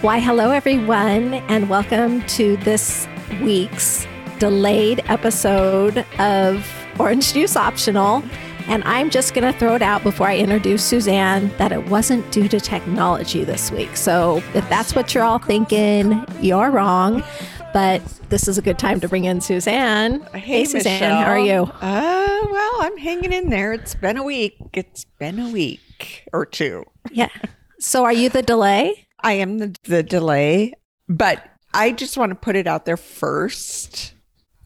Why, hello, everyone, and welcome to this week's delayed episode of Orange Juice Optional. And I'm just going to throw it out before I introduce Suzanne that it wasn't due to technology this week. So if that's what you're all thinking, you're wrong. But this is a good time to bring in Suzanne. Hey, Suzanne, Michelle. how are you? Uh, well, I'm hanging in there. It's been a week. It's been a week or two. Yeah. So are you the delay? I am the, the delay, but I just want to put it out there first.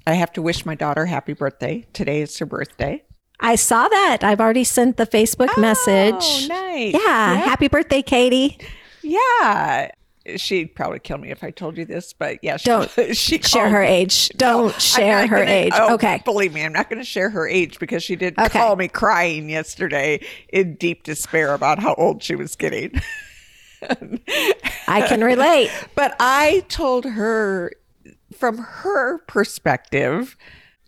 I have to wish my daughter happy birthday. Today is her birthday. I saw that. I've already sent the Facebook oh, message. Oh, nice. Yeah. Happy birthday, Katie. Yeah. She'd probably kill me if I told you this, but yeah, she, Don't she Share her me. age. Don't I'm share her gonna- age. oh, okay. Believe me, I'm not going to share her age because she did Okay. call me crying yesterday in deep despair about how old she was getting. I can relate. But I told her from her perspective,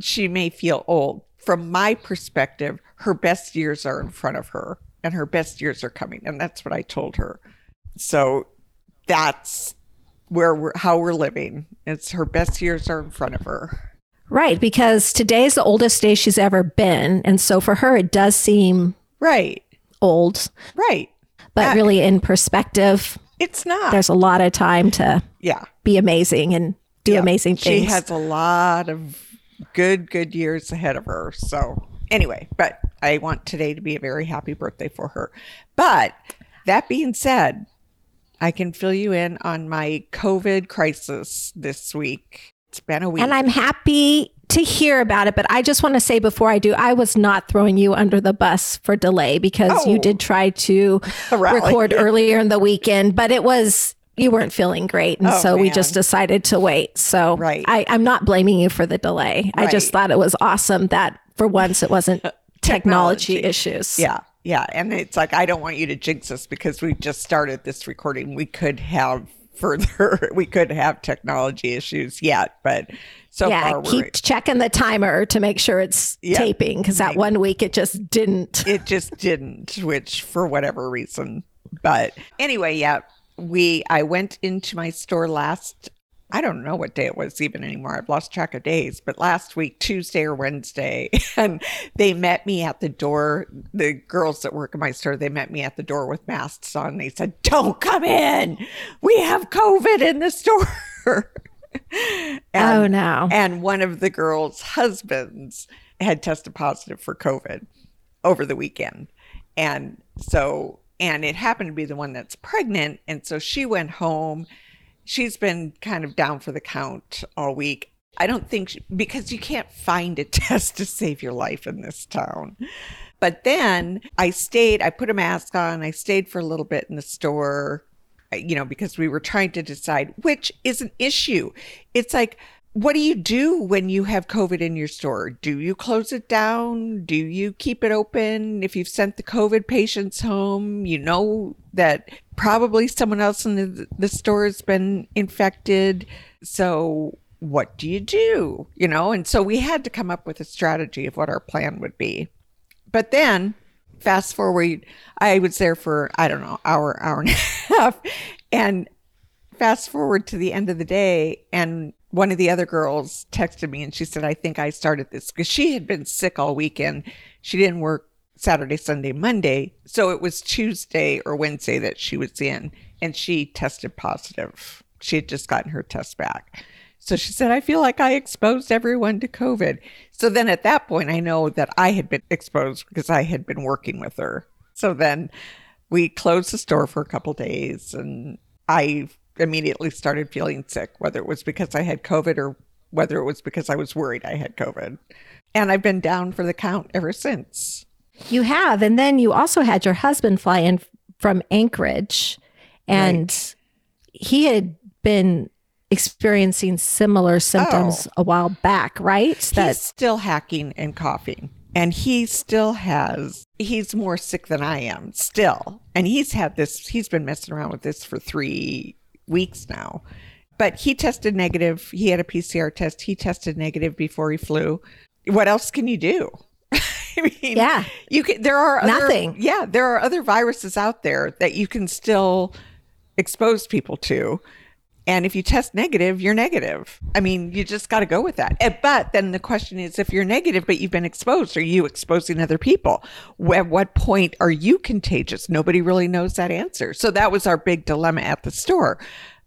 she may feel old. From my perspective, her best years are in front of her and her best years are coming. And that's what I told her. So that's where we're, how we're living. It's her best years are in front of her. Right. Because today's the oldest day she's ever been. And so for her, it does seem Right. old, Right. But Uh, really in perspective, It's not. there's a lot of time to yeah. be amazing and do Yeah. amazing things. She has a lot of good, good years ahead of her. So, anyway, but I want today to be a very happy birthday for her. But that being said, I can fill you in on my COVID crisis this week. It's been a week. and I'm happy to hear about it. But I just want to say before I do, I was not throwing you under the bus for delay because you Oh. did try to record earlier in the weekend, but it was. You weren't feeling great. And Oh, so we just decided to wait. So Right. I, I'm not blaming you for the delay. I just thought it was awesome that for once it wasn't technology, Technology. issues. Yeah, yeah. And it's like, I don't want you to jinx us because we just started this recording. We could have further, we could have technology issues yet, but so yeah, far we're keep checking the timer to make sure it's Yeah. taping because that one week it just didn't. it just didn't which for whatever reason but anyway yeah we i went into my store last i don't know what day it was even anymore i've lost track of days but last week tuesday or wednesday and they met me at the door the girls that work in my store they met me at the door with masks on they said don't come in we have covid in the store oh, And- oh no. and one of the girls' husbands had tested positive for COVID over the weekend. And so, and it happened to be the one that's pregnant. And so she went home. She's been kind of down for the count all week. I don't think, she, because you can't find a test to save your life in this town. But then I stayed, I put a mask on, I stayed for a little bit in the store, you know, because we were trying to decide which is an issue. It's like, what do you do when you have COVID in your store? Do you close it down? Do you keep it open? If you've sent the COVID patients home, you know that probably someone else in the, the store has been infected. So, what do you do? You know, and so we had to come up with a strategy of what our plan would be. But then, fast forward, I was there for, I don't know, hour, hour and a half. And fast forward to the end of the day, and one of the other girls texted me and she said, I think I started this because she had been sick all weekend. She didn't work Saturday, Sunday, Monday. So it was Tuesday or Wednesday that she was in, and she tested positive. She had just gotten her test back. So she said, I feel like I exposed everyone to COVID. So then at that point, I know that I had been exposed because I had been working with her. So then we closed the store for a couple days and I immediately started feeling sick, whether it was because I had COVID or whether it was because I was worried I had COVID. And I've been down for the count ever since. You have. And then you also had your husband fly in from Anchorage, and he had been experiencing similar symptoms oh. a while back, right? He's still hacking and coughing. And he still has, he's more sick than I am still. And he's had this, he's been messing around with this for three weeks now. But he tested negative. He had a PCR test. He tested negative before he flew. What else can you do? I mean, Yeah. you can. There are other, Nothing. Yeah, there are other viruses out there that you can still expose people to. And if you test negative, you're negative. I mean, you just got to go with that. Eh, but then the question is if you're negative, but you've been exposed, are you exposing other people? At what point are you contagious? Nobody really knows that answer. So that was our big dilemma at the store.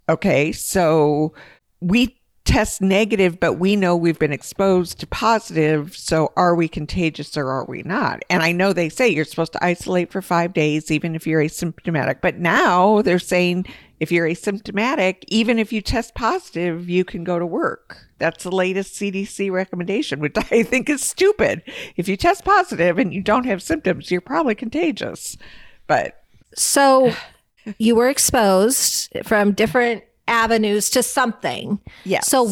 Okay. So we test negative, but we know we've been exposed to positive. So are we contagious or are we not? And I know they say you're supposed to isolate for five days, even if you're asymptomatic. But now they're saying if you're asymptomatic, even if you test positive, you can go to work. That's the latest CDC recommendation, which I think is stupid. If you test positive and you don't have symptoms, you're probably contagious. But So you were exposed from different avenues to something. yes. So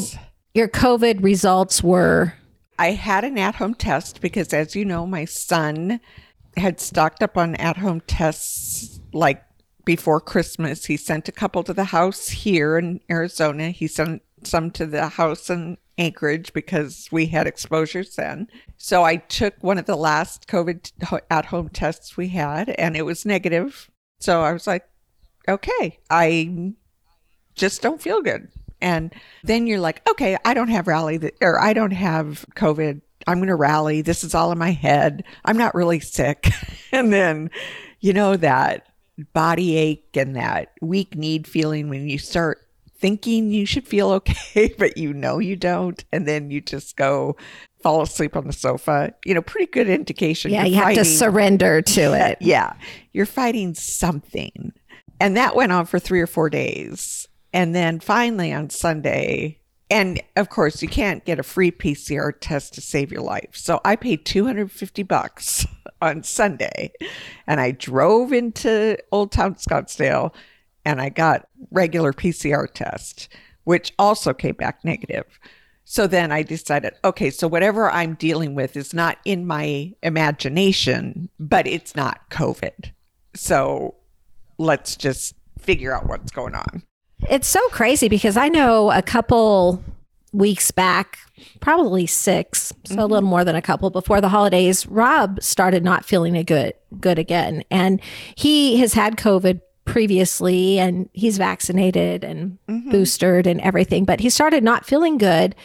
your COVID results were I had an at home test because, as you know, my son had stocked up on at home tests like before Christmas. He sent a couple to the house here in Arizona. He sent some to the house in Anchorage because we had exposures then. So I took one of the last COVID at home tests we had and it was negative. So I was like, okay, I just don't feel good. And then you're like, okay, I don't have rally that, or I don't have COVID. I'm going to rally. This is all in my head. I'm not really sick. and then, you know, that body ache and that weak need feeling when you start thinking you should feel okay, but you know you don't. And then you just go fall asleep on the sofa. You know, pretty good indication. yeah, you have to surrender to it. yeah, you're fighting something. And that went on for three or four days. And then finally on Sunday, and of course, you can't get a free PCR test to save your life. So I paid 250 bucks on Sunday and I drove into Old Town Scottsdale and I got regular PCR test, which also came back negative. So then I decided, okay, so whatever I'm dealing with is not in my imagination, but it's not COVID. So let's just figure out what's going on. It's so crazy because I know a couple weeks back, probably six, so a little mm-hmm. more than a couple before the holidays, Rob started not feeling a good good again. And he has had COVID previously and he's vaccinated and mm-hmm. boosted and everything, but he started not feeling good.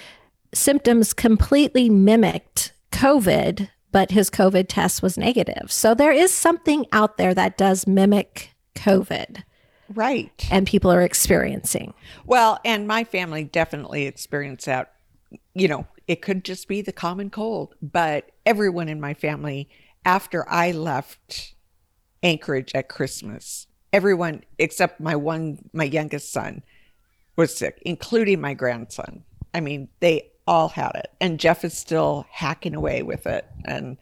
Symptoms completely mimicked COVID, but his COVID test was negative. So there is something out there that does mimic COVID Right. and people are experiencing. Well, and my family definitely experienced that. You know, it could just be the common cold, but everyone in my family, after I left Anchorage at Christmas, everyone except my one, my youngest son, was sick, including my grandson. I mean, they all had it, and Jeff is still hacking away with it, and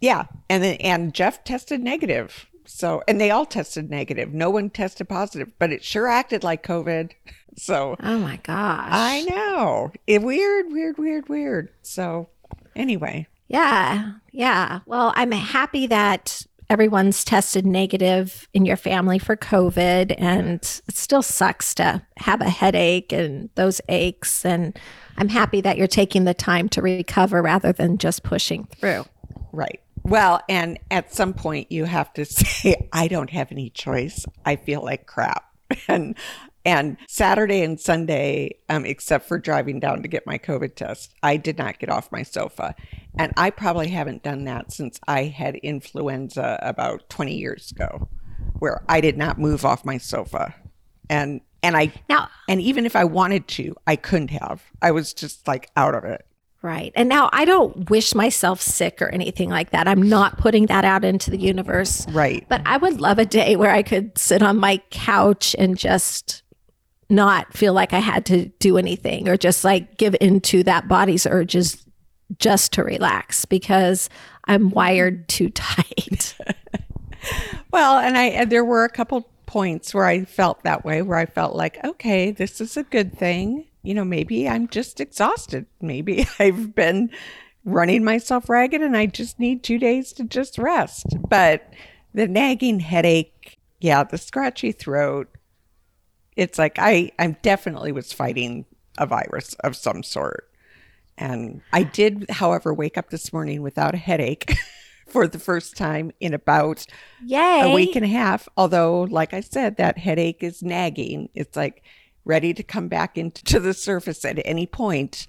yeah, and then and Jeff tested negative. So, and they all tested negative. No one tested positive, but it sure acted like COVID. So, Oh my gosh. I know. It weird, weird, weird, weird. So, anyway, Yeah. Yeah. Well, I'm happy that everyone's tested negative in your family for COVID. And it still sucks to have a headache and those aches. And I'm happy that you're taking the time to recover rather than just pushing through. right. Well, and at some point you have to say, I don't have any choice. I feel like crap. And and Saturday and Sunday, um, except for driving down to get my COVID test, I did not get off my sofa. And I probably haven't done that since I had influenza about 20 years ago, where I did not move off my sofa. And and I Now, and even if I wanted to, I couldn't have. I was just like out of it. Right. And now I don't wish myself sick or anything like that. I'm not putting that out into the universe. Right. But I would love a day where I could sit on my couch and just not feel like I had to do anything or just like give into that body's urges just to relax because I'm wired too tight. Well, and I and there were a couple points where I felt that way, where I felt like, okay, this is a good thing. You know, maybe I'm just exhausted. Maybe I've been running myself ragged and I just need two days to just rest. But the nagging headache, yeah, the scratchy throat, it's like I I definitely was fighting a virus of some sort. And I did, however, wake up this morning without a headache, for the first time in about Yay. a week and a half. Although, like I said, that headache is nagging. It's like ready to come back into the surface at any point,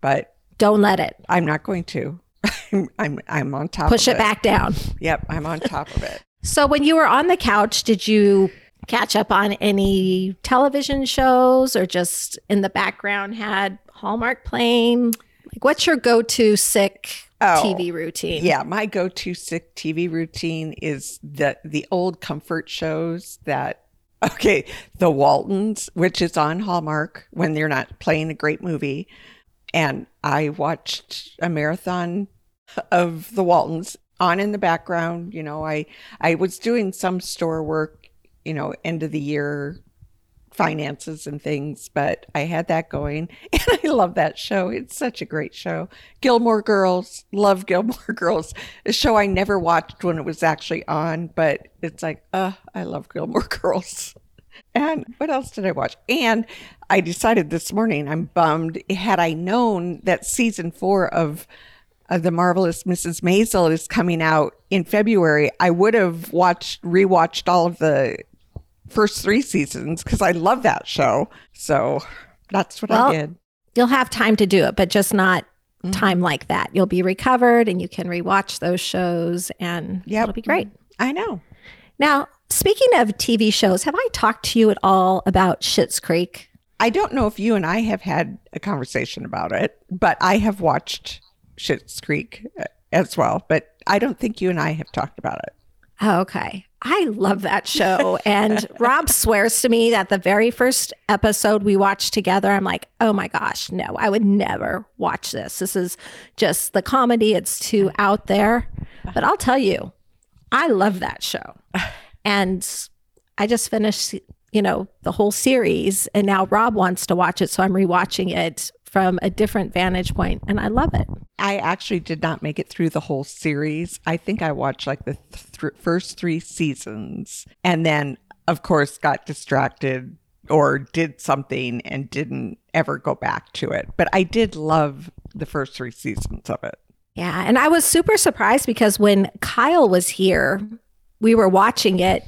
but Don't let it. I'm not going to. I'm I'm, I'm on top. Push of it back down. Yep, I'm on top of it. So when you were on the couch, did you catch up on any television shows or just in the background had Hallmark playing? Like what's your go-to sick Oh, TV routine? Yeah, my go-to sick TV routine is the the old comfort shows that okay, The Waltons, which is on Hallmark when they're not playing a great movie. And I watched a marathon of The Waltons on in the background, you know, I I was doing some store work, you know, end of the year finances and things, but I had that going and I love that show. It's such a great show. Gilmore Girls, love Gilmore Girls. A show I never watched when it was actually on, but it's like, uh, I love Gilmore Girls. And what else did I watch? And I decided this morning I'm bummed. Had I known that season four of of the marvelous Mrs. Maisel is coming out in February, I would have watched rewatched all of the first three seasons because I love that show. So that's what Well, I did. You'll have time to do it, but just not Mm-hmm. time like that. You'll be recovered and you can rewatch those shows and Yep. it'll be great. I know. Now, speaking of TV shows, have I talked to you at all about Schitt's Creek? I don't know if you and I have had a conversation about it, but I have watched Schitt's Creek uh, as well. But I don't think you and I have talked about it. Oh, okay. I love that show. And Rob swears to me that the very first episode we watched together, I'm like, oh my gosh, no, I would never watch this. This is just the comedy. It's too out there. But I'll tell you, I love that show. And I just finished, you know, the whole series. And now Rob wants to watch it. So I'm rewatching it from a different vantage point, And I love it. I actually did not make it through the whole series. I think I watched like the th- first three seasons and then, of course, got distracted or did something and didn't ever go back to it. But I did love the first three seasons of it. Yeah. And I was super surprised because when Kyle was here, we were watching it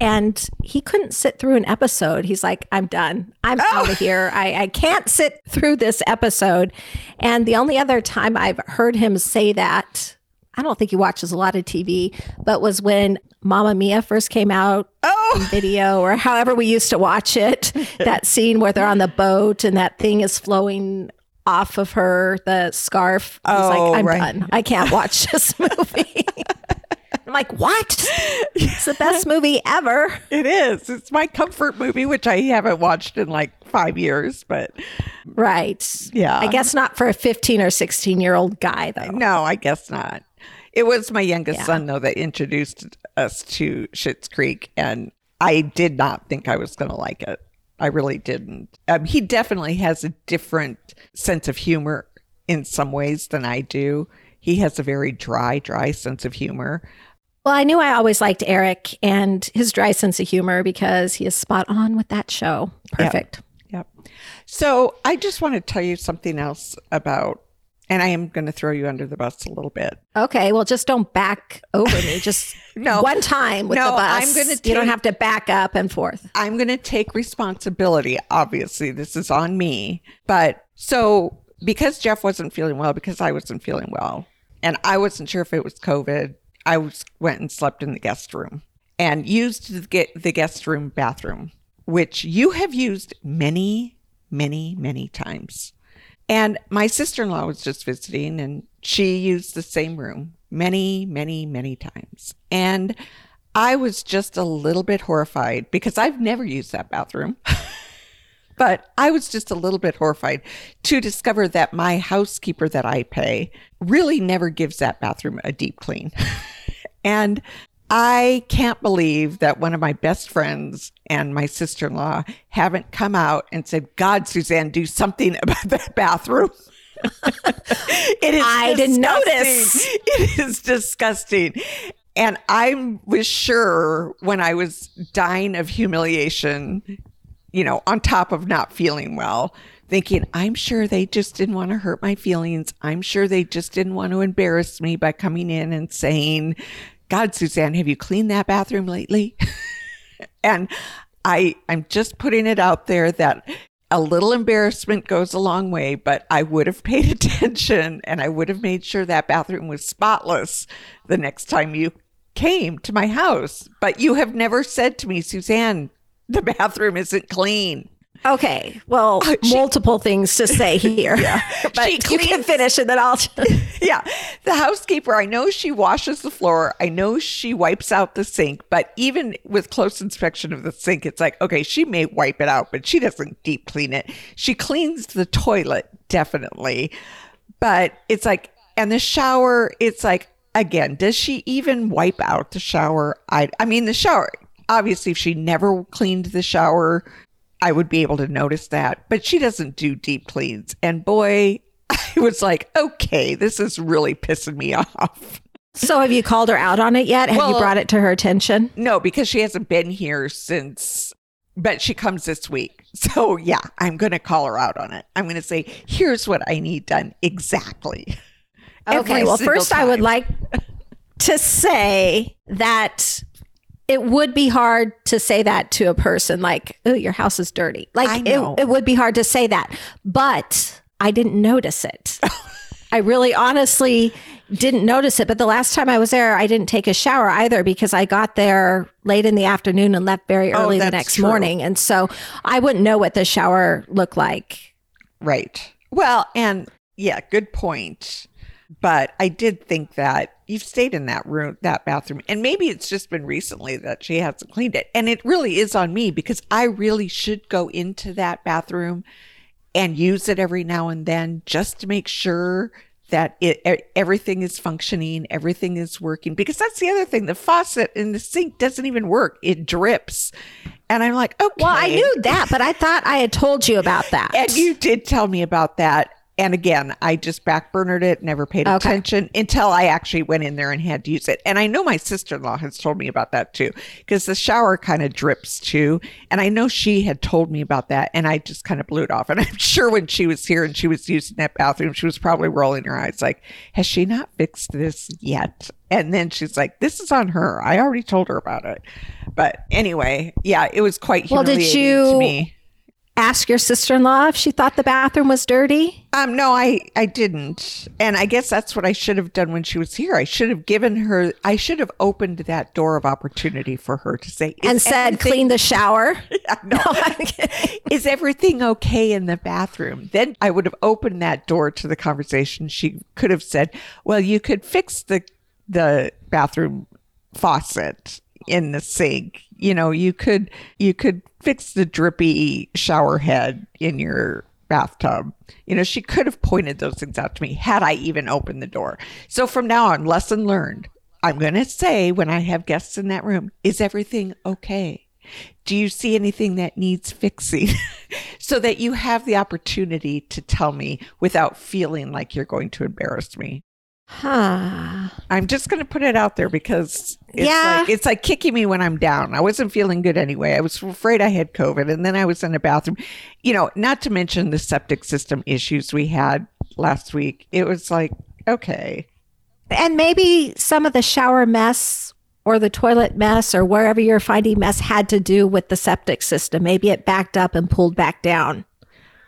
and he couldn't sit through an episode. He's like, I'm done. I'm oh. out of here. I, I can't sit through this episode. And the only other time I've heard him say that, I don't think he watches a lot of TV, but was when Mamma Mia first came out Oh, video or however we used to watch it. that scene where they're on the boat and that thing is flowing off of her, the scarf. He's Oh, like, I'm right. done. I can't watch this movie. I'm like, what? It's the best movie ever. it is. It's my comfort movie, which I haven't watched in like five years, but Right. Yeah. I guess not for a 15 or 16 year old guy, though. no, I guess not. It was my youngest Yeah. son, though, that introduced us to Schitt's Creek, and I did not think I was going to like it. I really didn't. Um, he definitely has a different sense of humor in some ways than I do. He has a very dry, dry sense of humor. Well, I knew I always liked Eric and his dry sense of humor because he is spot on with that show. Perfect. Yep. So I just want to tell you something else about, and I am going to throw you under the bus a little bit. Okay. Well, just don't back over me. Just No. one time with No, the bus. I'm gonna you don't have to back up and forth. I'm going to take responsibility. Obviously, this is on me. But so because Jeff wasn't feeling well, because I wasn't feeling well, and I wasn't sure if it was COVID, I was, went and slept in the guest room and used the, the guest room bathroom, which you have used many, many, many times. And my sister in law was just visiting and she used the same room many, many, many times. And I was just a little bit horrified because I've never used that bathroom. but I was just a little bit horrified to discover that my housekeeper that I pay really never gives that bathroom a deep clean. and I can't believe that one of my best friends and my sister in law haven't come out and said, God, Suzanne, do something about that bathroom. it is I didn't disgusting. notice. It is disgusting. And I was sure when I was dying of humiliation, you know, on top of not feeling well, thinking, I'm sure they just didn't want to hurt my feelings. I'm sure they just didn't want to embarrass me by coming in and saying, God, Suzanne, have you cleaned that bathroom lately? and I, I'm just putting it out there that a little embarrassment goes a long way, but I would have paid attention and I would have made sure that bathroom was spotless the next time you came to my house. But you have never said to me, Suzanne, the bathroom isn't clean. Okay, well, uh, she, multiple things to say here. yeah, but she you can finish and then I'll. yeah, the housekeeper. I know she washes the floor. I know she wipes out the sink. But even with close inspection of the sink, it's like okay, she may wipe it out, but she doesn't deep clean it. She cleans the toilet definitely, but it's like and the shower. It's like again, does she even wipe out the shower? I I mean the shower obviously if she never cleaned the shower I would be able to notice that. But she doesn't do deep cleans. And boy, I was like, okay, this is really pissing me off. So have you called her out on it yet? Have well, you brought it to her attention? No, because she hasn't been here since but she comes this week. So yeah, I'm going to call her out on it. I'm going to say, here's what I need done exactly. Okay. well, first time. I would like to say that it would be hard to say that to a person like, oh, your house is dirty. Like it, it would be hard to say that. But I didn't notice it. I really honestly didn't notice it. But the last time I was there, I didn't take a shower either because I got there late in the afternoon and left very oh, early oh, the next true. morning. And so I wouldn't know what the shower looked like. Right. Well, and yeah, good point. But I did think that you've stayed in that room, that bathroom, and maybe it's just been recently that she hasn't cleaned it. And it really is on me because I really should go into that bathroom and use it every now and then just to make sure that it everything is functioning, everything is working. Because that's the other thing: the faucet in the sink doesn't even work; it drips. And I'm like, okay. Well, I knew that, but I thought I had told you about that. and you did tell me about that. And again, I just backburnered it, never paid okay. attention until I actually went in there and had to use it. And I know my sister in law has told me about that too, because the shower kind of drips too. And I know she had told me about that, and I just kind of blew it off. And I'm sure when she was here and she was using that bathroom, she was probably rolling her eyes like, Has she not fixed this yet? And then she's like, This is on her. I already told her about it. But anyway, yeah, it was quite humiliating well, did you- to me ask your sister-in-law if she thought the bathroom was dirty? Um, no, I I didn't, and I guess that's what I should have done when she was here. I should have given her. I should have opened that door of opportunity for her to say and said, "Clean the shower." no, is everything okay in the bathroom? Then I would have opened that door to the conversation. She could have said, "Well, you could fix the the bathroom faucet in the sink. You know, you could you could fix the drippy shower head in your bathtub. You know, she could have pointed those things out to me had I even opened the door. So from now on, lesson learned. I'm going to say when I have guests in that room, is everything okay? Do you see anything that needs fixing? so that you have the opportunity to tell me without feeling like you're going to embarrass me. Huh. I'm just going to put it out there because it's yeah. like it's like kicking me when I'm down. I wasn't feeling good anyway. I was afraid I had COVID and then I was in a bathroom. You know, not to mention the septic system issues we had last week. It was like, okay. And maybe some of the shower mess or the toilet mess or wherever you're finding mess had to do with the septic system. Maybe it backed up and pulled back down.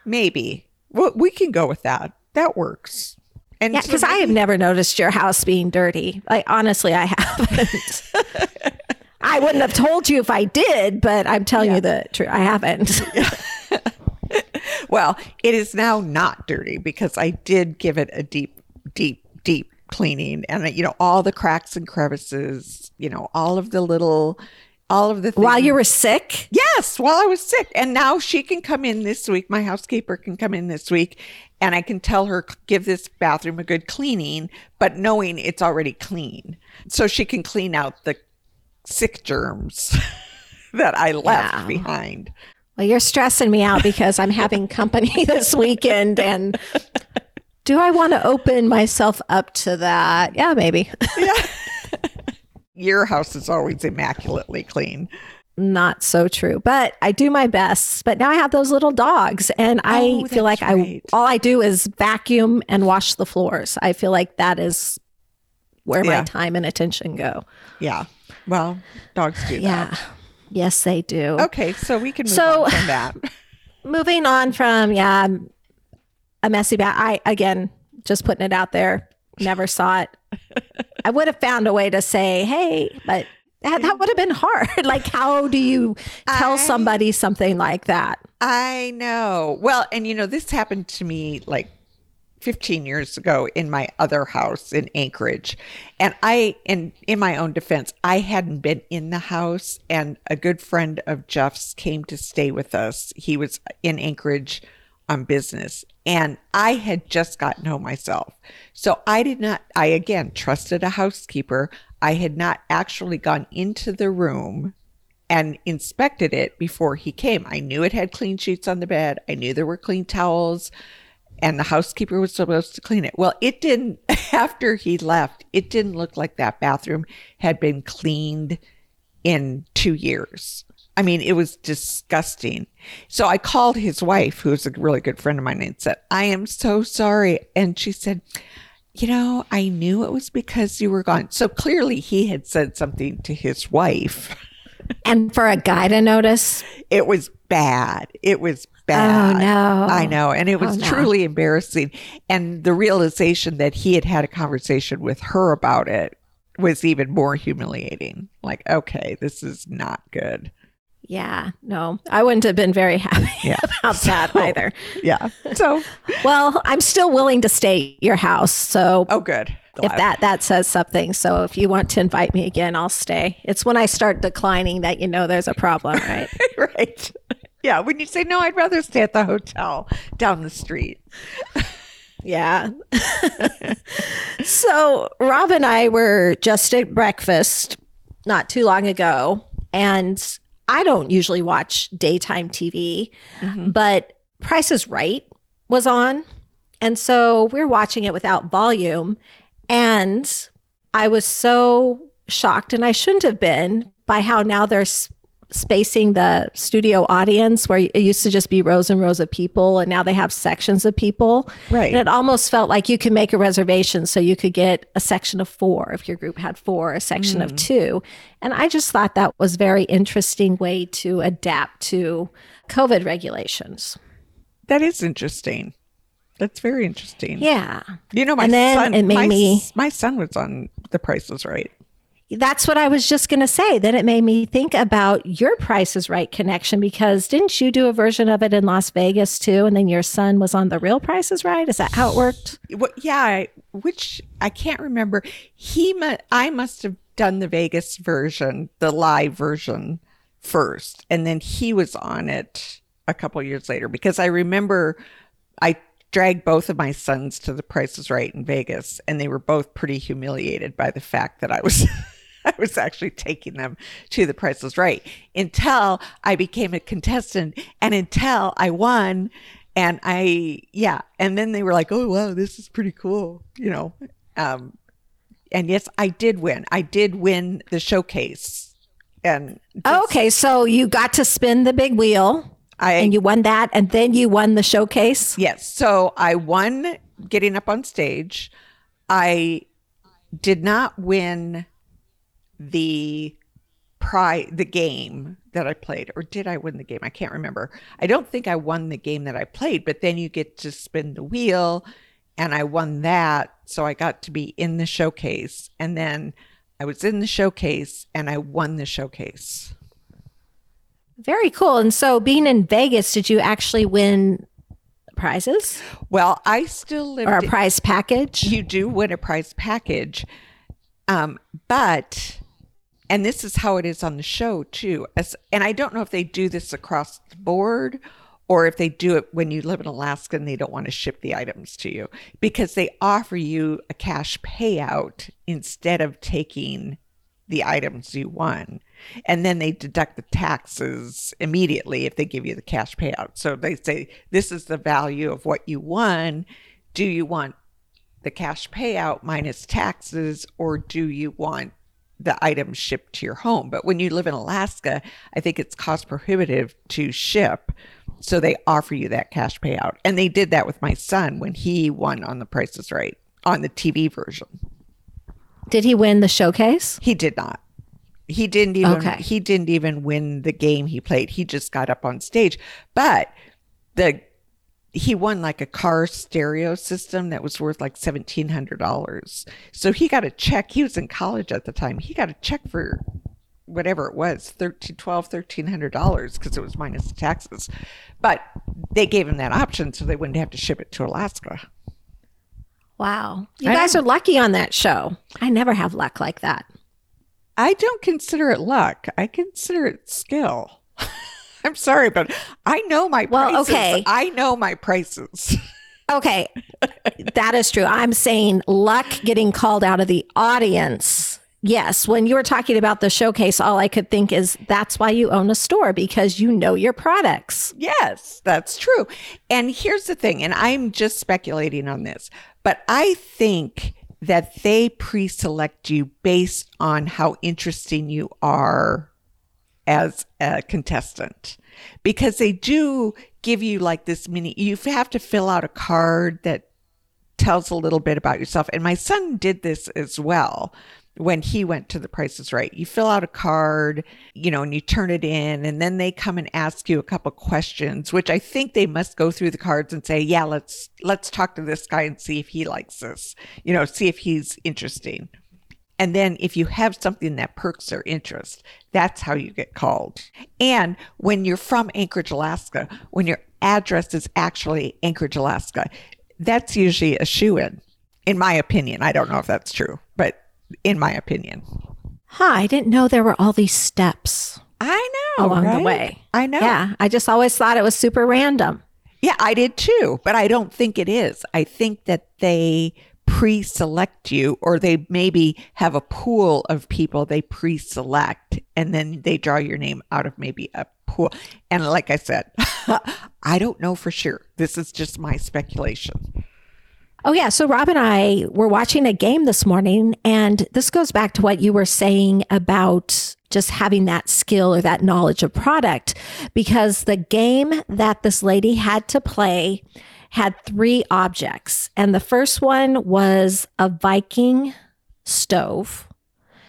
Maybe. Well, we can go with that. That works. And yeah, because I have never noticed your house being dirty. Like honestly, I haven't. I wouldn't have told you if I did, but I'm telling yeah. you the truth. I haven't. well, it is now not dirty because I did give it a deep, deep, deep cleaning, and you know all the cracks and crevices. You know all of the little all of the things. While you were sick? Yes, while I was sick. And now she can come in this week. My housekeeper can come in this week and I can tell her, give this bathroom a good cleaning, but knowing it's already clean. So she can clean out the sick germs that I left yeah. behind. Well, you're stressing me out because I'm having company this weekend and do I want to open myself up to that? Yeah, maybe. yeah your house is always immaculately clean. Not so true. But I do my best. But now I have those little dogs, and I Oh, feel like right. I all I do is vacuum and wash the floors. I feel like that is where Yeah. my time and attention go. Yeah. Well, dogs do that. Yeah. Yes, they do. Okay, so we can move So- on from that. Moving on from yeah, a messy bag. I again just putting it out there. Never saw it. I would have found a way to say, "Hey," but that, that would have been hard. like, how do you tell I- somebody something like that? I know. Well, and you know, this happened to me like 15 years ago in my other house in Anchorage. And I, in, in my own defense, I hadn't been in the house and a good friend of Jeff's came to stay with us. He was in Anchorage on business and I had just gotten home myself. So I did not, I again trusted a housekeeper. I had not actually gone into the room and inspected it before he came. I knew it had clean sheets on the bed. I knew there were clean towels and the housekeeper was supposed to clean it. Well, it didn't, after he left, it didn't look like that bathroom had been cleaned in two years. I mean, it was disgusting. So I called his wife, who's a really good friend of mine, and said, I am so sorry. And she said, You know, I knew it was because you were gone. So clearly he had said something to his wife. And for a guy to notice, It was bad. It was oh, bad. Oh, no. I know. And it was Oh, no. truly embarrassing. And the realization that he had had a conversation with her about it was even more humiliating. Like, okay, this is not good. Yeah, no, I wouldn't have been very happy Yeah. about that either. Yeah. So, Well, I'm still willing to stay at your house, so oh, good. if that that says something. So if you want to invite me again, I'll stay. It's when I start declining that you know there's a problem, right? right. Yeah. When you say, no, I'd rather stay at the hotel down the street. yeah. so Rob and I were just at breakfast not too long ago, and I don't usually watch daytime TV, mm-hmm. but Price is Right was on. And so we're watching it without volume. And I was so shocked, and I shouldn't have been, by how now they're s- spacing the studio audience where it used to just be rows and rows of people, and now they have sections of people. Right. And it almost felt like you could make a reservation so you could get a section of four if your group had four, a section of mm. two. And I just thought that was very interesting way to adapt to COVID regulations. That is interesting. That's very interesting. Yeah. You know, my And then son, it made my, me- my son was on The Price is Right. That's what I was just going to say. Then it made me think about your Price is Right connection because didn't you do a version of it in Las Vegas too? And then your son was on the real Price is Right? Is that how it worked? Well, yeah, I- which I can't remember. He, mu- I must have done the Vegas version, the live version first, and then he was on it a couple years later because I remember I dragged both of my sons to the Price is Right in Vegas, and they were both pretty humiliated by the fact that I was. I was actually taking them to the Price is Right until I became a contestant and until I won. And I, yeah. And then they were like, oh, wow, this is pretty cool, you know. Um, and yes, I did win. I did win the showcase. And just- Okay, so you got to spin the big wheel I, and you won that, and then you won the showcase. Yes. So I won getting up on stage. I did not win the prize, the game that I played, or did I win the game? I can't remember. I don't think I won the game that I played, but then you get to spin the wheel, and I won that. So I got to be in the showcase, and then I was in the showcase, and I won the showcase. Very cool. And so, being in Vegas, did you actually win prizes Well, I still lived or a in- prize package? you do win a prize package. Um, but, and this is how it is on the show too. As, and I don't know if they do this across the board or if they do it when you live in Alaska and they don't want to ship the items to you because they offer you a cash payout instead of taking the items you won. And then they deduct the taxes immediately if they give you the cash payout. So they say, this is the value of what you won. Do you want the cash payout minus taxes, or do you want the items shipped to your home. But when you live in Alaska, I think it's cost prohibitive to ship. So they offer you that cash payout. And they did that with my son when he won on the Price is Right on the TV version. Did he win the showcase? He did not. He didn't even Okay. he didn't even win the game he played. He just got up on stage. But the he won like a car stereo system that was worth like seventeen hundred dollars. So he got a check. He was in college at the time. He got a check for whatever it was, thirteen, twelve, thirteen hundred dollars because it was minus the taxes. But they gave him that option so they wouldn't have to ship it to Alaska. Wow. You I guys know. are lucky on that show. I never have luck like that. I don't consider it luck. I consider it skill. I'm sorry, but I know my Well, prices. okay. I know my prices. Okay. that is true. I'm saying luck getting called out of the audience. Yes. When you were talking about the showcase, all I could think is that's why you own a store because you know your products. Yes, that's true. And here's the thing, and I'm just speculating on this, but I think that they pre select you based on how interesting you are as a contestant because they do give you like this mini, you have to fill out a card that tells a little bit about yourself. And my son did this as well when he went to the Price is Right. You fill out a card, you know, and you turn it in, and then they come and ask you a couple questions, which I think they must go through the cards and say, Yeah, let's let's talk to this guy and see if he likes this, you know, see if he's interesting. And then if you have something that perks their interest, that's how you get called. And when you're from Anchorage, Alaska, when your address is actually Anchorage, Alaska, that's usually a shoe in, in my opinion. I don't know if that's true, but in my opinion. Huh. I didn't know there were all these steps I know. along the way. I know. Yeah. I just always thought it was super random. Yeah, I did too, but I don't think it is. I think that they pre select you, or they maybe have a pool of people they pre select, and then they draw your name out of maybe a pool. And like I said, I don't know for sure. This is just my speculation. Oh, yeah. So Rob and I were watching a game this morning, and this goes back to what you were saying about just having that skill or that knowledge of product, because the game that this lady had to play had three objects. And the first one was a Viking stove,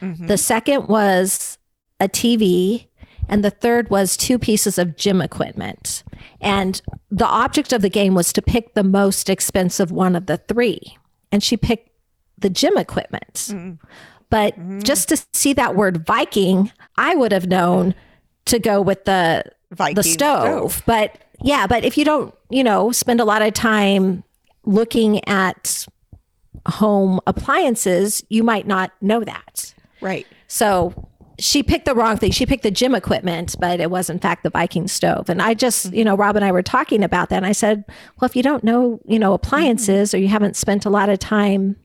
mm-hmm. the second was a TV. And the third was two pieces of gym equipment. And the object of the game was to pick the most expensive one of the three. And she picked the gym equipment. Mm-hmm. But mm-hmm. just to see that word Viking, I would have known to go with the Viking the stove. But yeah, but if you don't, you know, spend a lot of time looking at home appliances, you might not know that. Right. So she picked the wrong thing. She picked the gym equipment, but it was in fact the Viking stove. And I just, you know, Rob and I were talking about that. And I said, well, if you don't know, you know, appliances or you haven't spent a lot of time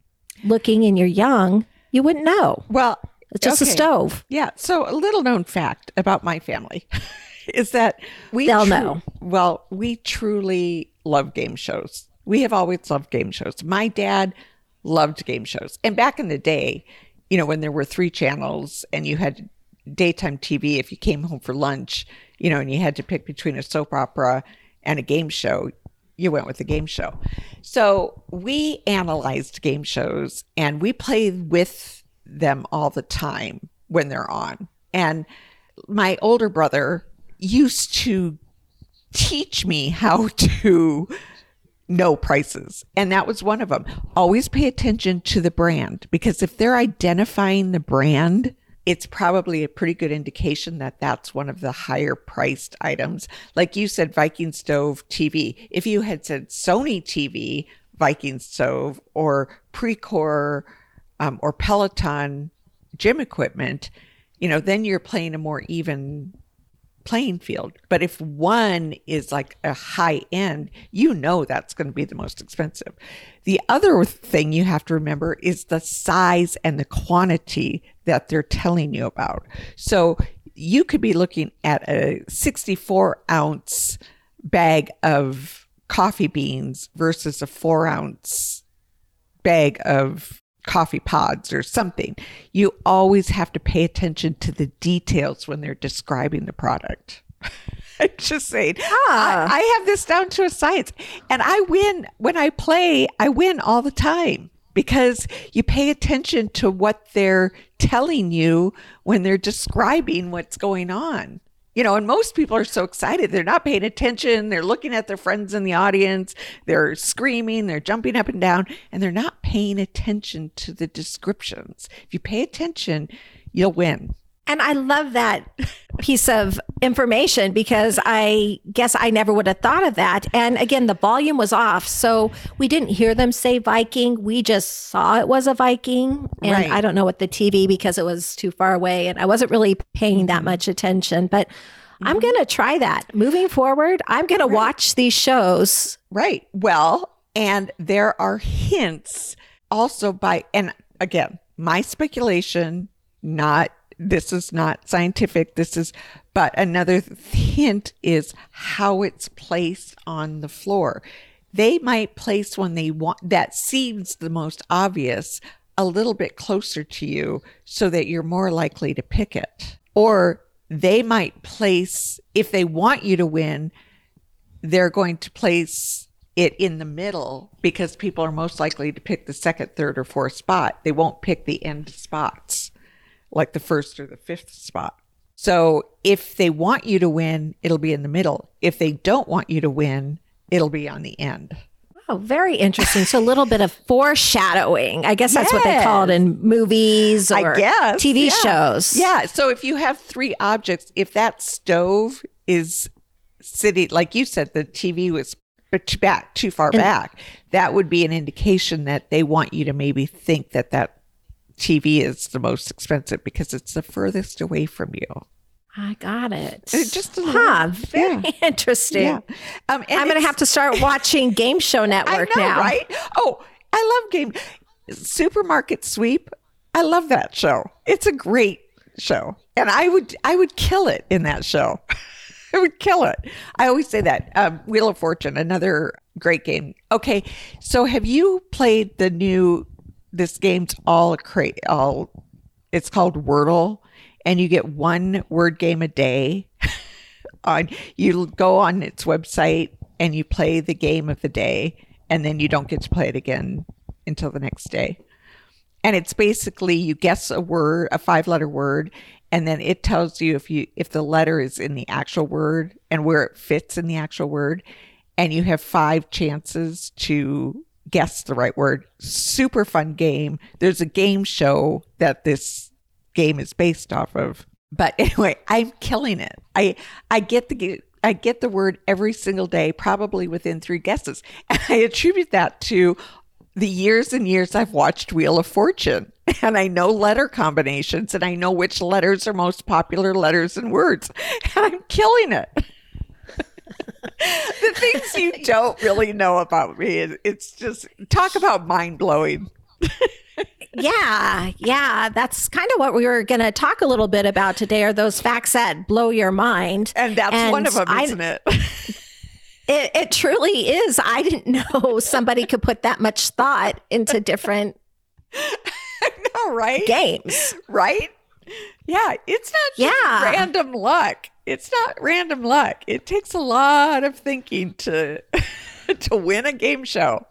looking and you're young, you wouldn't know. Well, It's just a stove. Yeah. So a little known fact about my family is that we They'll tru- know. Well, we truly love game shows. We have always loved game shows. My dad loved game shows. And back in the day, you know, when there were three channels and you had daytime TV, if you came home for lunch, you know, and you had to pick between a soap opera and a game show, you went with the game show. So we analyzed game shows and we played with them all the time when they're on. And my older brother used to teach me how to know prices. And that was one of them. Always pay attention to the brand because if they're identifying the brand, it's probably a pretty good indication that that's one of the higher priced items. Like you said, Viking Stove TV. If you had said Sony TV, Viking Stove, or Precor um, or Peloton gym equipment, you know, then you're playing a more even playing field. But if one is like a high end, you know that's going to be the most expensive. The other thing you have to remember is the size and the quantity that they're telling you about. So you could be looking at a 64 ounce bag of coffee beans versus a four ounce bag of coffee pods or something. You always have to pay attention to the details when they're describing the product. I'm just saying, Ah. I, I have this down to a science, and I win when I play. I win all the time because you pay attention to what they're telling you when they're describing what's going on. You know, and most people are so excited. They're not paying attention. They're looking at their friends in the audience. They're screaming. They're jumping up and down, and they're not paying attention to the descriptions. If you pay attention, you'll win. And I love that piece of information because I guess I never would have thought of that. And again, the volume was off. So we didn't hear them say Viking. We just saw it was a Viking. And Right. I don't know what the TV because it was too far away and I wasn't really paying that mm-hmm. much attention. But I'm mm-hmm. going to try that. Moving forward, I'm going to watch these shows. Right. Well, and there are hints also by, and again, my speculation, not, this is not scientific. This is, but another hint is how it's placed on the floor. They might place when they want, that seems the most obvious, a little bit closer to you so that you're more likely to pick it. Or they might place, if they want you to win, they're going to place it in the middle because people are most likely to pick the second, third, or fourth spot. They won't pick the end spots like the first or the fifth spot. So if they want you to win, it'll be in the middle. If they don't want you to win, it'll be on the end. Oh, very interesting. So a little bit of foreshadowing. I guess that's what they call it in movies or I guess TV yeah. shows. Yeah. So if you have three objects, if that stove is sitting, like you said, the TV was back too far back, that would be an indication that they want you to maybe think that that TV is the most expensive because it's the furthest away from you. I got it. It just a huh, little- very interesting. Yeah. Um, and I'm going to have to start watching Game Show I Network know, now. right? Oh, I love game supermarket sweep. I love that show. It's a great show, and I would I would kill it in that show. I would kill it. I always say that. Um, Wheel of Fortune, another great game. Okay, so have you played the new? This game's all cra all. It's called Wordle, and you get one word game a day. on you go on its website and you play the game of the day and then you don't get to play it again until the next day and it's basically you guess a word a five letter word and then it tells you if you if the letter is in the actual word and where it fits in the actual word and you have five chances to guess the right word super fun game. There's a game show that this game is based off of. But anyway i'm killing it. I i get the i get the word every single day probably within three guesses. And i attribute that to the years and years I've watched Wheel of Fortune. And I know letter combinations and I know which letters are most popular letters and words. And I'm killing it. The things you don't really know about me, it's just talk about mind blowing. Yeah, yeah. That's kind of what we were going to talk a little bit about today are those facts that blow your mind. And that's one of them, I- isn't it? It, it truly is. I didn't know somebody could put that much thought into different no, right? games. Right? Yeah, it's not just Yeah. random luck. It's not random luck. It takes a lot of thinking to to win a game show.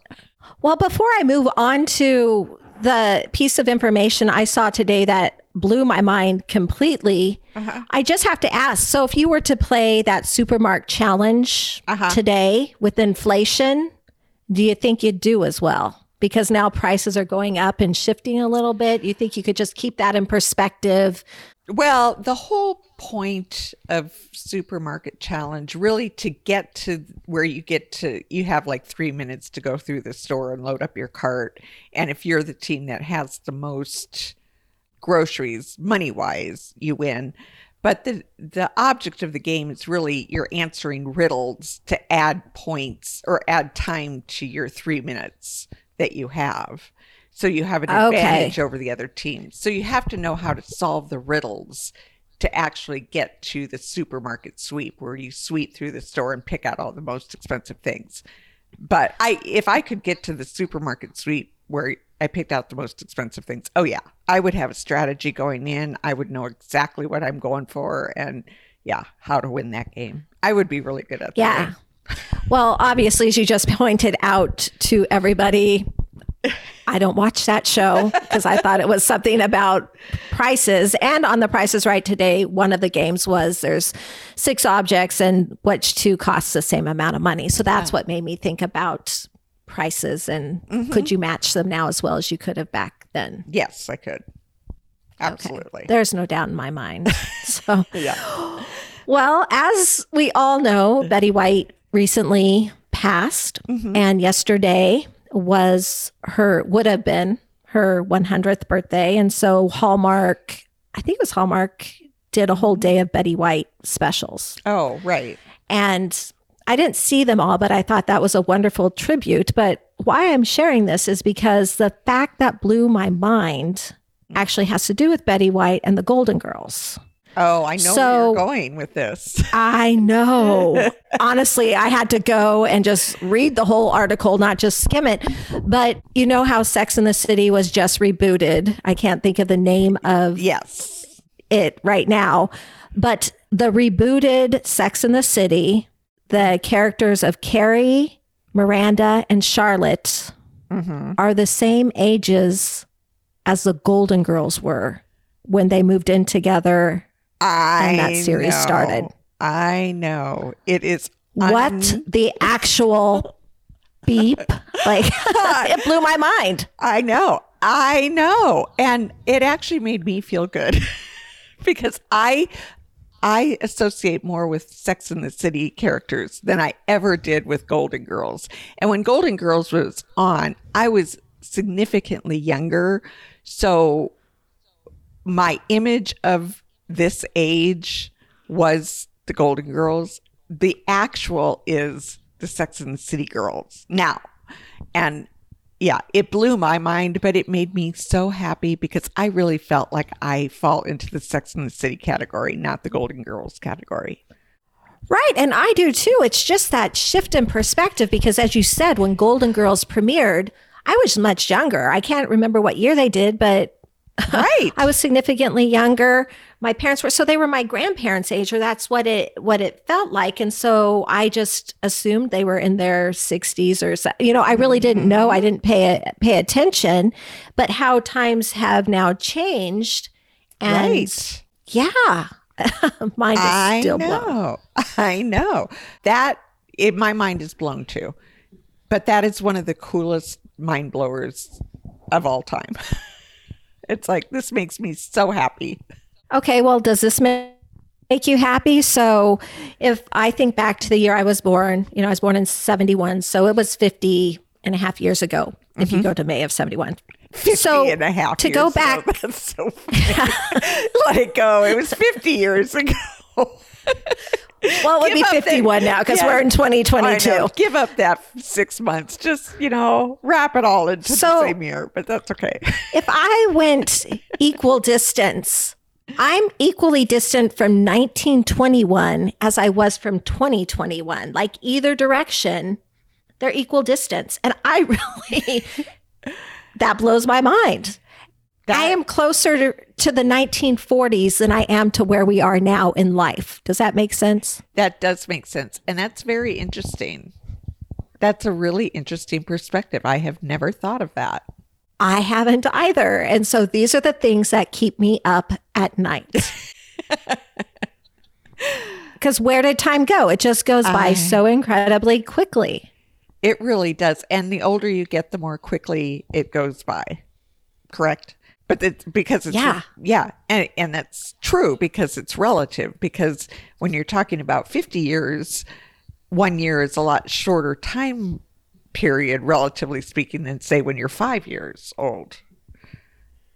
Well, before I move on to the piece of information I saw today that blew my mind completely, I just have to ask. So, if you were to play that Supermarket challenge Uh-huh. today with inflation, do you think you'd do as well? Because now prices are going up and shifting a little bit. You think you could just keep that in perspective? Well, the whole point of supermarket challenge really to get to where you get to you have like 3 minutes to go through the store and load up your cart and if you're the team that has the most groceries money wise you win but the the object of the game is really you're answering riddles to add points or add time to your 3 minutes that you have so you have an Okay. advantage over the other team. So you have to know how to solve the riddles to actually get to the supermarket sweep where you sweep through the store and pick out all the most expensive things. But I if I could get to the supermarket sweep where I picked out the most expensive things. Oh yeah, I would have a strategy going in. I would know exactly what I'm going for and yeah, how to win that game. I would be really good at that. Yeah. Well, obviously, as you just pointed out to everybody, I don't watch that show because I thought it was something about prices. And on the prices right today, one of the games was there's six objects and which two costs the same amount of money. So that's what made me think about prices and mm-hmm. could you match them now as well as you could have back then? Yes, I could. Absolutely. There's no doubt in my mind. So Yeah. Well, as we all know, Betty White recently passed, mm-hmm. and yesterday was her, would have been her 100th birthday. And so Hallmark, I think it was Hallmark, did a whole day of Betty White specials. Oh, right. And I didn't see them all, but I thought that was a wonderful tribute. But why I'm sharing this is because the fact that blew my mind mm-hmm. actually has to do with Betty White and the Golden Girls. Oh, I know So- where you're going with this. I know. Honestly, I had to go and just read the whole article, not just skim it. But you know how Sex in the City was just rebooted. I can't think of the name of yes. it right now. But the rebooted Sex in the City, the characters of Carrie, Miranda, and Charlotte mm-hmm. are the same ages as the Golden Girls were when they moved in together. I that series know. started. I know. It is What un- the actual beep? Like, it blew my mind. I know. I know. And it actually made me feel good because I I associate more with Sex in the City characters than I ever did with Golden Girls. And when Golden Girls was on, I was significantly younger. So my image of this age was the Golden Girls. The actual is the Sex and the City girls now. And yeah, it blew my mind, but it made me so happy because I really felt like I fall into the Sex and the City category, not the Golden Girls category. Right. And I do too. It's just that shift in perspective because, as you said, when Golden Girls premiered, I was much younger. I can't remember what year they did, but Right. I was significantly younger. My parents were so they were my grandparents' age, or that's what it what it felt like. And so I just assumed they were in their sixties or. You know, I really didn't mm-hmm. know. I didn't pay pay attention. But how times have now changed, and right. yeah, mine is I still blown. know. I know. That it, my mind is blown too. But that is one of the coolest mind blowers of all time. it's like this makes me so happy. Okay, well, does this make you happy? So, if I think back to the year I was born, you know, I was born in 71, so it was 50 and a half years ago if you mm-hmm. go to May of 71. 50 So, and a half to go ago. back- That's so. Let it go. It was 50 years ago. Well, it would be up that- 51 now because Yeah. we're in I 2022. know. Give up that six months. Just, you know, wrap it all into So- the same year, but that's okay. If I went equal distance, I'm equally distant from 1921 as I was from 2021. Like either direction, they're equal distance. And I really, that blows my mind. I am closer to, to the 1940s than I am to where we are now in life. Does that make sense? That does make sense. And that's very interesting. That's a really interesting perspective. I have never thought of that. I haven't either. And so these are the things that keep me up at night. Because where did time go? It just goes by I- so incredibly quickly. It really does. And the older you get, the more quickly it goes by. Correct? But it's because it's Yeah. yeah. And and that's true because it's relative because when you're talking about 50 years, one year is a lot shorter time period relatively speaking than say when you're 5 years old.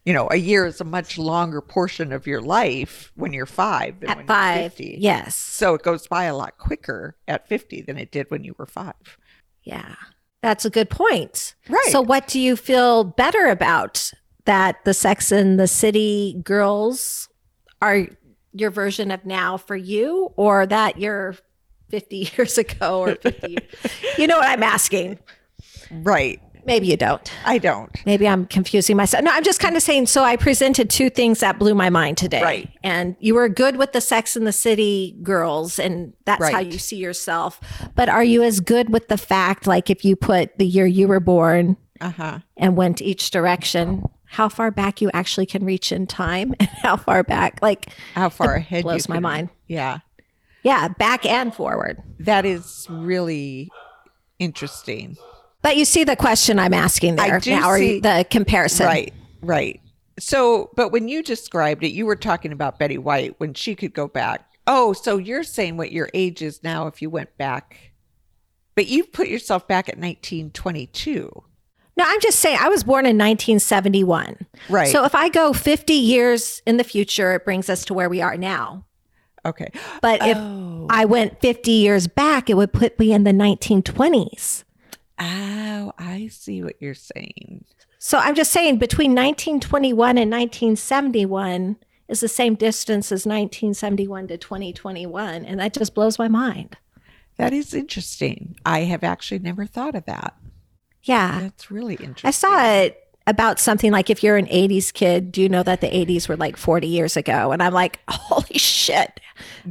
You know, a year is a much longer portion of your life when you're 5 than when At you're 50. Yes. So it goes by a lot quicker at 50 than it did when you were 5. Yeah. That's a good point. Right. So, what do you feel better about that the Sex and the City girls are your version of now for you, or that you're 50 years ago or 50? you know what I'm asking? Right. Maybe you don't. I don't. Maybe I'm confusing myself. No, I'm just kind of saying. So I presented two things that blew my mind today. Right. And you were good with the Sex in the City girls, and that's how you see yourself. But are you as good with the fact, like if you put the year you were born Uh huh. and went each direction, how far back you actually can reach in time and how far back? Like, How far ahead? blows my mind. Yeah, yeah, back and forward. that is really interesting. But you see the question I'm asking there now, or see- the comparison. Right, right. So, but when you described it, you were talking about Betty White when she could go back. Oh, so you're saying what your age is now if you went back, but you put yourself back at 1922. No, I'm just saying, I was born in 1971. Right. So if I go 50 years in the future, it brings us to where we are now. Okay. But if Oh. I went 50 years back, it would put me in the 1920s. Oh, I see what you're saying. So I'm just saying, between 1921 and 1971 is the same distance as 1971 to 2021. And that just blows my mind. That is interesting. I have actually never thought of that. Yeah. That's really interesting. I saw it about something like if you're an 80s kid, do you know that the 80s were like 40 years ago? And I'm like, holy shit.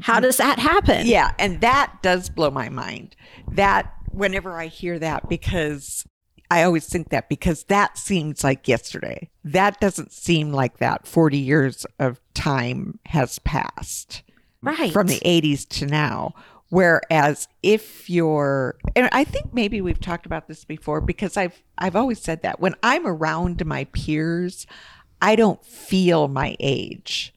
How mm-hmm. does that happen? Yeah, and that does blow my mind. That whenever I hear that, because I always think that because that seems like yesterday. That doesn't seem like that 40 years of time has passed Right. from the 80s to now. Whereas if you're, and I think maybe we've talked about this before because I've I've always said that when I'm around my peers, I don't feel my age.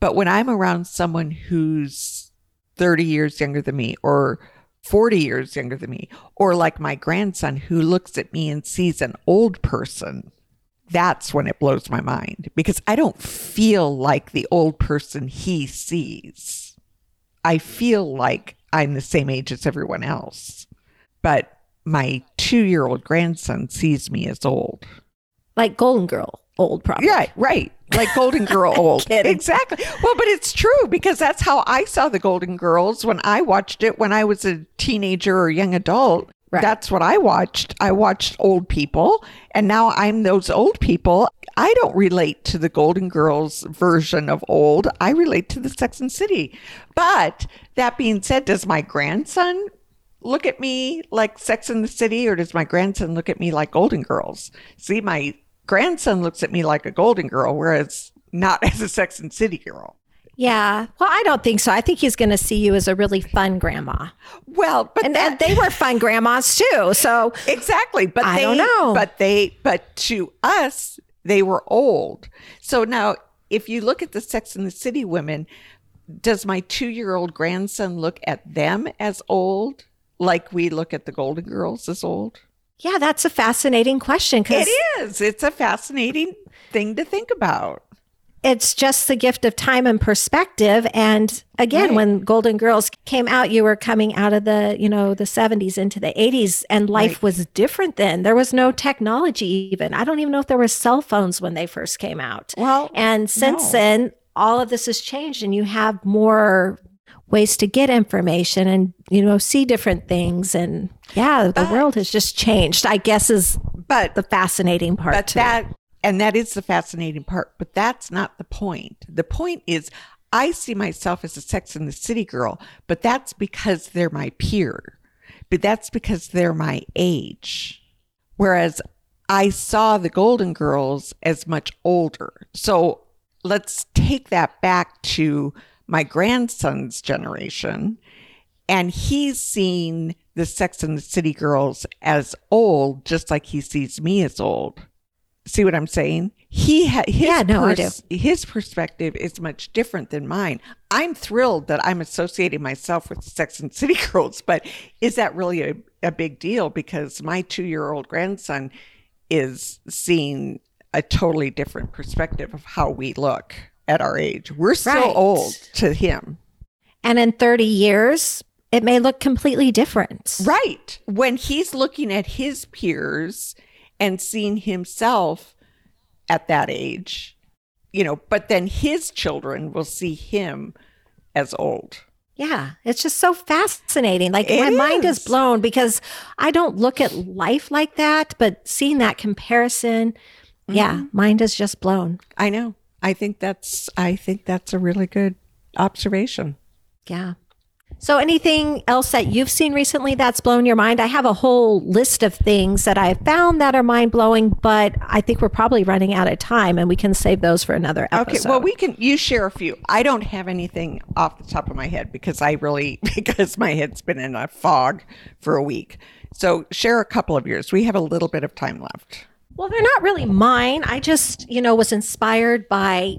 But when I'm around someone who's 30 years younger than me or 40 years younger than me, or like my grandson who looks at me and sees an old person, that's when it blows my mind because I don't feel like the old person he sees. I feel like I'm the same age as everyone else. But my two year old grandson sees me as old. like Golden Girl, old probably. Yeah, right. Like Golden Girl old. Exactly. Well, but it's true because that's how I saw the Golden Girls when I watched it when I was a teenager or young adult. Right. That's what I watched. I watched old people, and now I'm those old people. I don't relate to the Golden Girls version of old. I relate to the Sex and City. But that being said, does my grandson look at me like Sex and the City, or does my grandson look at me like Golden Girls? See, my grandson looks at me like a Golden Girl, whereas not as a Sex and City girl. Yeah. Well, I don't think so. I think he's going to see you as a really fun grandma. Well, but And, that, and they were fun grandmas too. So exactly. But I they, don't know. But they, but to us, they were old. So now, if you look at the Sex and the City women, does my two-year-old grandson look at them as old, like we look at the Golden Girls as old? yeah, that's a fascinating question because It is. It's a fascinating thing to think about. It's just the gift of time and perspective. And again, Right. when Golden Girls came out, you were coming out of the, you know, the 70s into the 80s and life Right. was different then. There was no technology even. I don't even know if there were cell phones when they first came out. Well, And since no. then, all of this has changed and you have more ways to get information and, you know, see different things. And yeah, the But- world has just changed, I guess, is but the fascinating part. but that and that is the fascinating part but that's not the point. The point is i see myself as a sex and the city girl but that's because they're my peer but that's because they're my age. Whereas i saw the golden girls as much older. So let's take that back to my grandson's generation and he's seen the Sex and the City girls as old, just like he sees me as old. See what I'm saying? He ha- his Yeah, no, I do. His perspective is much different than mine. I'm thrilled that I'm associating myself with Sex and City girls, but is that really a, a big deal? Because my two year old grandson is seeing a totally different perspective of how we look at our age. We're still Right. old to him. And in 30 years, it may look completely different. Right. When he's looking at his peers and seeing himself at that age, you know, but then his children will see him as old. Yeah, it's just so fascinating. Like It my mind is is. blown because I don't look at life like that, but seeing that comparison, yeah, Mm-hmm. mind is just blown. I know. I think that's I think that's a really good observation. Yeah. So, anything else that you've seen recently that's blown your mind? I have a whole list of things that I've found that are mind blowing, but I think we're probably running out of time and we can save those for another episode. Okay, well we can you share a few. I don't have anything off the top of my head because I really because my head's been in a fog for a week. So share a couple of yours. We have a little bit of time left. Well, they're not really mine. I just, you know, was inspired by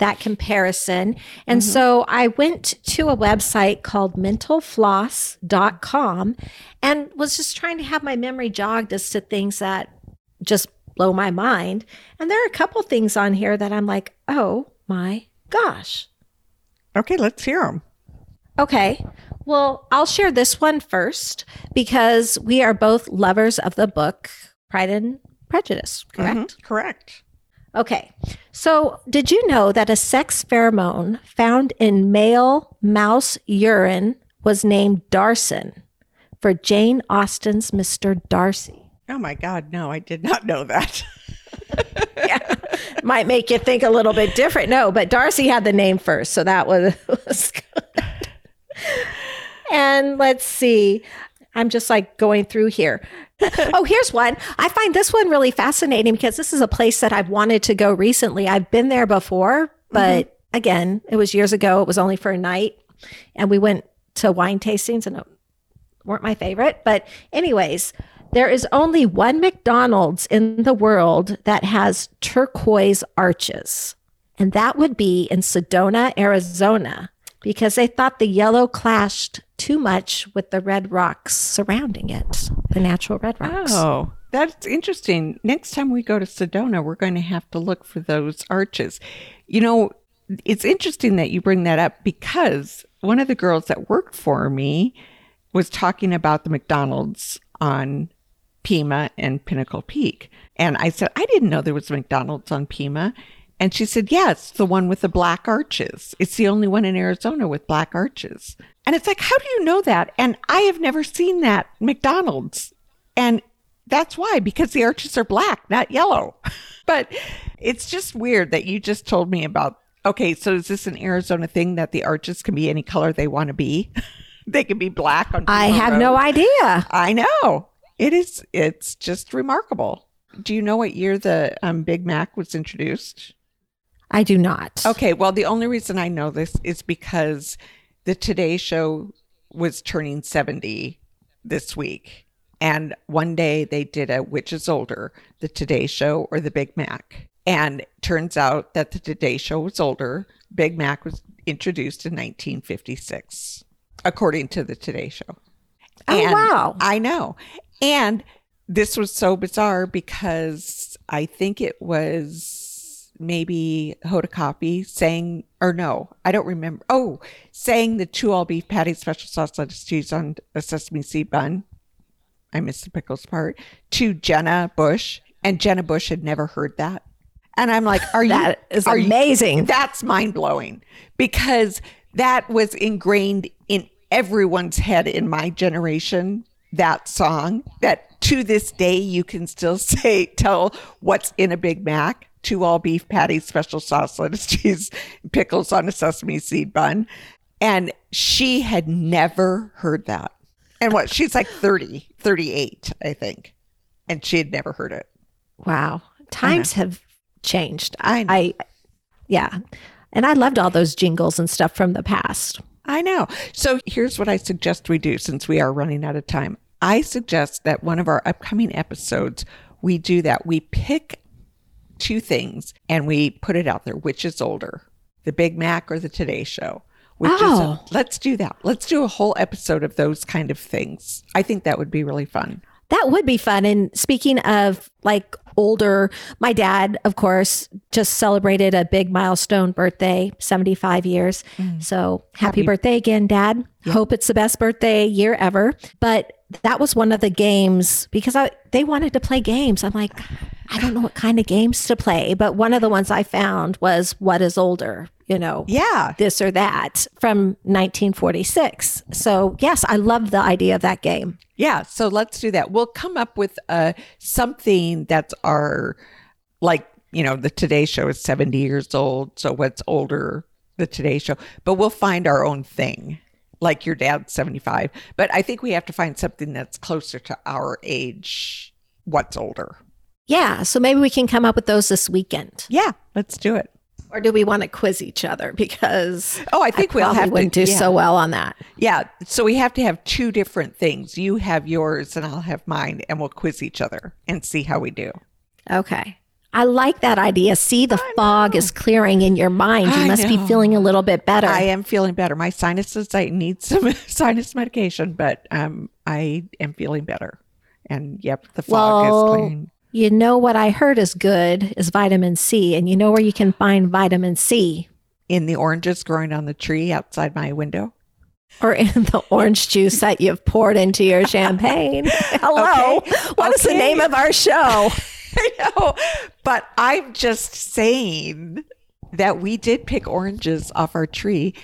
that comparison. And mm-hmm. so I went to a website called mentalfloss.com and was just trying to have my memory jogged as to things that just blow my mind. And there are a couple things on here that I'm like, oh my gosh. Okay, let's hear them. Okay. Well, I'll share this one first because we are both lovers of the book Pride and Prejudice, mm-hmm. correct? Correct. Okay. So, did you know that a sex pheromone found in male mouse urine was named Darcin for Jane Austen's Mr. Darcy? Oh my God, no, I did not know that. Yeah. Might make you think a little bit different. No, but Darcy had the name first. So, that was, was good. and let's see. I'm just like going through here. oh, here's one. I find this one really fascinating because this is a place that I've wanted to go recently. I've been there before, mm-hmm. but again, it was years ago. It was only for a night. And we went to wine tastings and it weren't my favorite. But, anyways, there is only one McDonald's in the world that has turquoise arches, and that would be in Sedona, Arizona, because they thought the yellow clashed too much with the red rocks surrounding it, the natural red rocks. Oh, that's interesting. Next time we go to Sedona, we're going to have to look for those arches. You know, it's interesting that you bring that up because one of the girls that worked for me was talking about the McDonald's on Pima and Pinnacle Peak. And I said, I didn't know there was a McDonald's on Pima. And she said, Yeah, it's the one with the black arches. It's the only one in Arizona with black arches. And it's like, How do you know that? And I have never seen that McDonald's. And that's why, because the arches are black, not yellow. but it's just weird that you just told me about. Okay, so is this an Arizona thing that the arches can be any color they want to be? they can be black on. I have Road. no idea. I know. It is. It's just remarkable. Do you know what year the um, Big Mac was introduced? I do not. Okay. Well, the only reason I know this is because the Today Show was turning 70 this week. And one day they did a Which is Older, the Today Show or the Big Mac. And turns out that the Today Show was older. Big Mac was introduced in 1956, according to the Today Show. Oh, And wow. I know. And this was so bizarre because I think it was maybe Hoda Kotb saying, or no, I don't remember. Oh, saying the two all beef patty special sauce, lettuce, cheese on a sesame seed bun. I missed the pickles part to Jenna Bush, and Jenna Bush had never heard that. And I'm like, are you? That is are you- amazing. that's mind blowing because that was ingrained in everyone's head in my generation. That song that to this day you can still say, tell what's in a Big Mac two all beef patties, special sauce, lettuce, cheese, pickles on a sesame seed bun. And she had never heard that. And what? She's like 30, 38, I think. And she had never heard it. Wow. Times have changed. I know. I, yeah. And I loved all those jingles and stuff from the past. I know. So here's what I suggest we do since we are running out of time. I suggest that one of our upcoming episodes, we do that. We pick two things and we put it out there. Which is older, the Big Mac or the Today Show? Which Oh. is, let's do that. Let's do a whole episode of those kind of things. I think that would be really fun. That would be fun. And speaking of like older, my dad, of course, just celebrated a big milestone birthday, 75 years. Mm. So happy, Happy- birthday again, dad. Hope it's the best birthday year ever. But that was one of the games because I, they wanted to play games. I'm like, I don't know what kind of games to play, but one of the ones I found was What is Older? You know, Yeah. this or that from 1946. So, yes, I love the idea of that game. Yeah, so let's do that. We'll come up with uh, something that's our, like, you know, the Today Show is 70 years old. So what's older, the Today Show? But we'll find our own thing, like your dad's 75. But I think we have to find something that's closer to our age, what's older. Yeah. So maybe we can come up with those this weekend. Yeah, let's do it. Or do we want to quiz each other? Because Oh, I think we'll probably have wouldn't do yeah. so well on that. Yeah, so we have to have two different things. You have yours and I'll have mine, and we'll quiz each other and see how we do. Okay. I like that idea. See, the fog is clearing in your mind. You I must be feeling a little bit better. I am feeling better. My sinuses, I need some sinus medication, but um, I am feeling better. And yep, the fog Well, is clearing. You know what I heard is good is vitamin C. And you know where you can find vitamin C? In the oranges growing on the tree outside my window. Or in the orange juice that you've poured into your champagne. Hello. Okay. What is the name of our show? I know, but I'm just saying that we did pick oranges off our tree.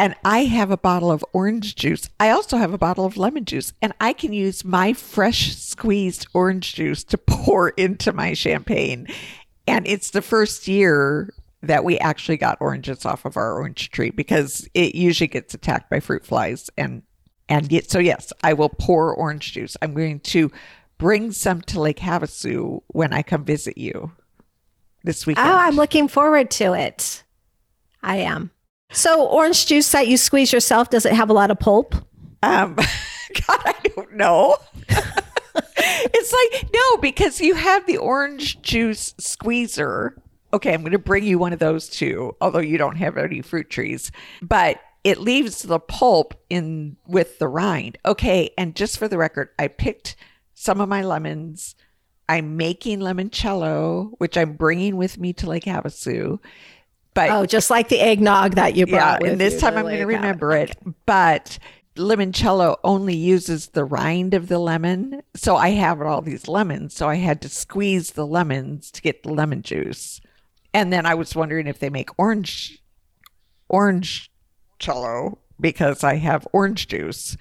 And I have a bottle of orange juice. I also have a bottle of lemon juice, and I can use my fresh squeezed orange juice to pour into my champagne. And it's the first year that we actually got oranges off of our orange tree because it usually gets attacked by fruit flies. And and yet, so yes, I will pour orange juice. I'm going to bring some to Lake Havasu when I come visit you this weekend. Oh, I'm looking forward to it. I am. So, orange juice that you squeeze yourself, does it have a lot of pulp? Um, God, I don't know. it's like no, because you have the orange juice squeezer. Okay, I'm going to bring you one of those too. Although you don't have any fruit trees, but it leaves the pulp in with the rind. Okay, and just for the record, I picked some of my lemons. I'm making limoncello, which I'm bringing with me to Lake Havasu. But Oh, just like the eggnog that you yeah, brought. with and this time I'm going to remember it. But limoncello only uses the rind of the lemon, so I have all these lemons. So I had to squeeze the lemons to get the lemon juice. And then I was wondering if they make orange orange cello because I have orange juice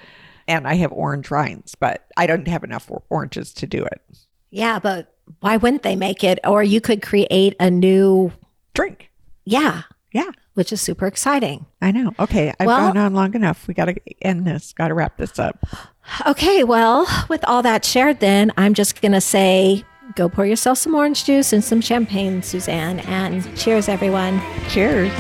and I have orange rinds, but I don't have enough oranges to do it. Yeah, but why wouldn't they make it? Or you could create a new, Drink. Yeah, Yeah, which is super exciting. I know. Okay, I've Well- gone on long enough. We got to end this. Got to wrap this up. Okay, well, with all that shared, then I'm just going to say go pour yourself some orange juice and some champagne, Suzanne, and cheers, everyone. Cheers.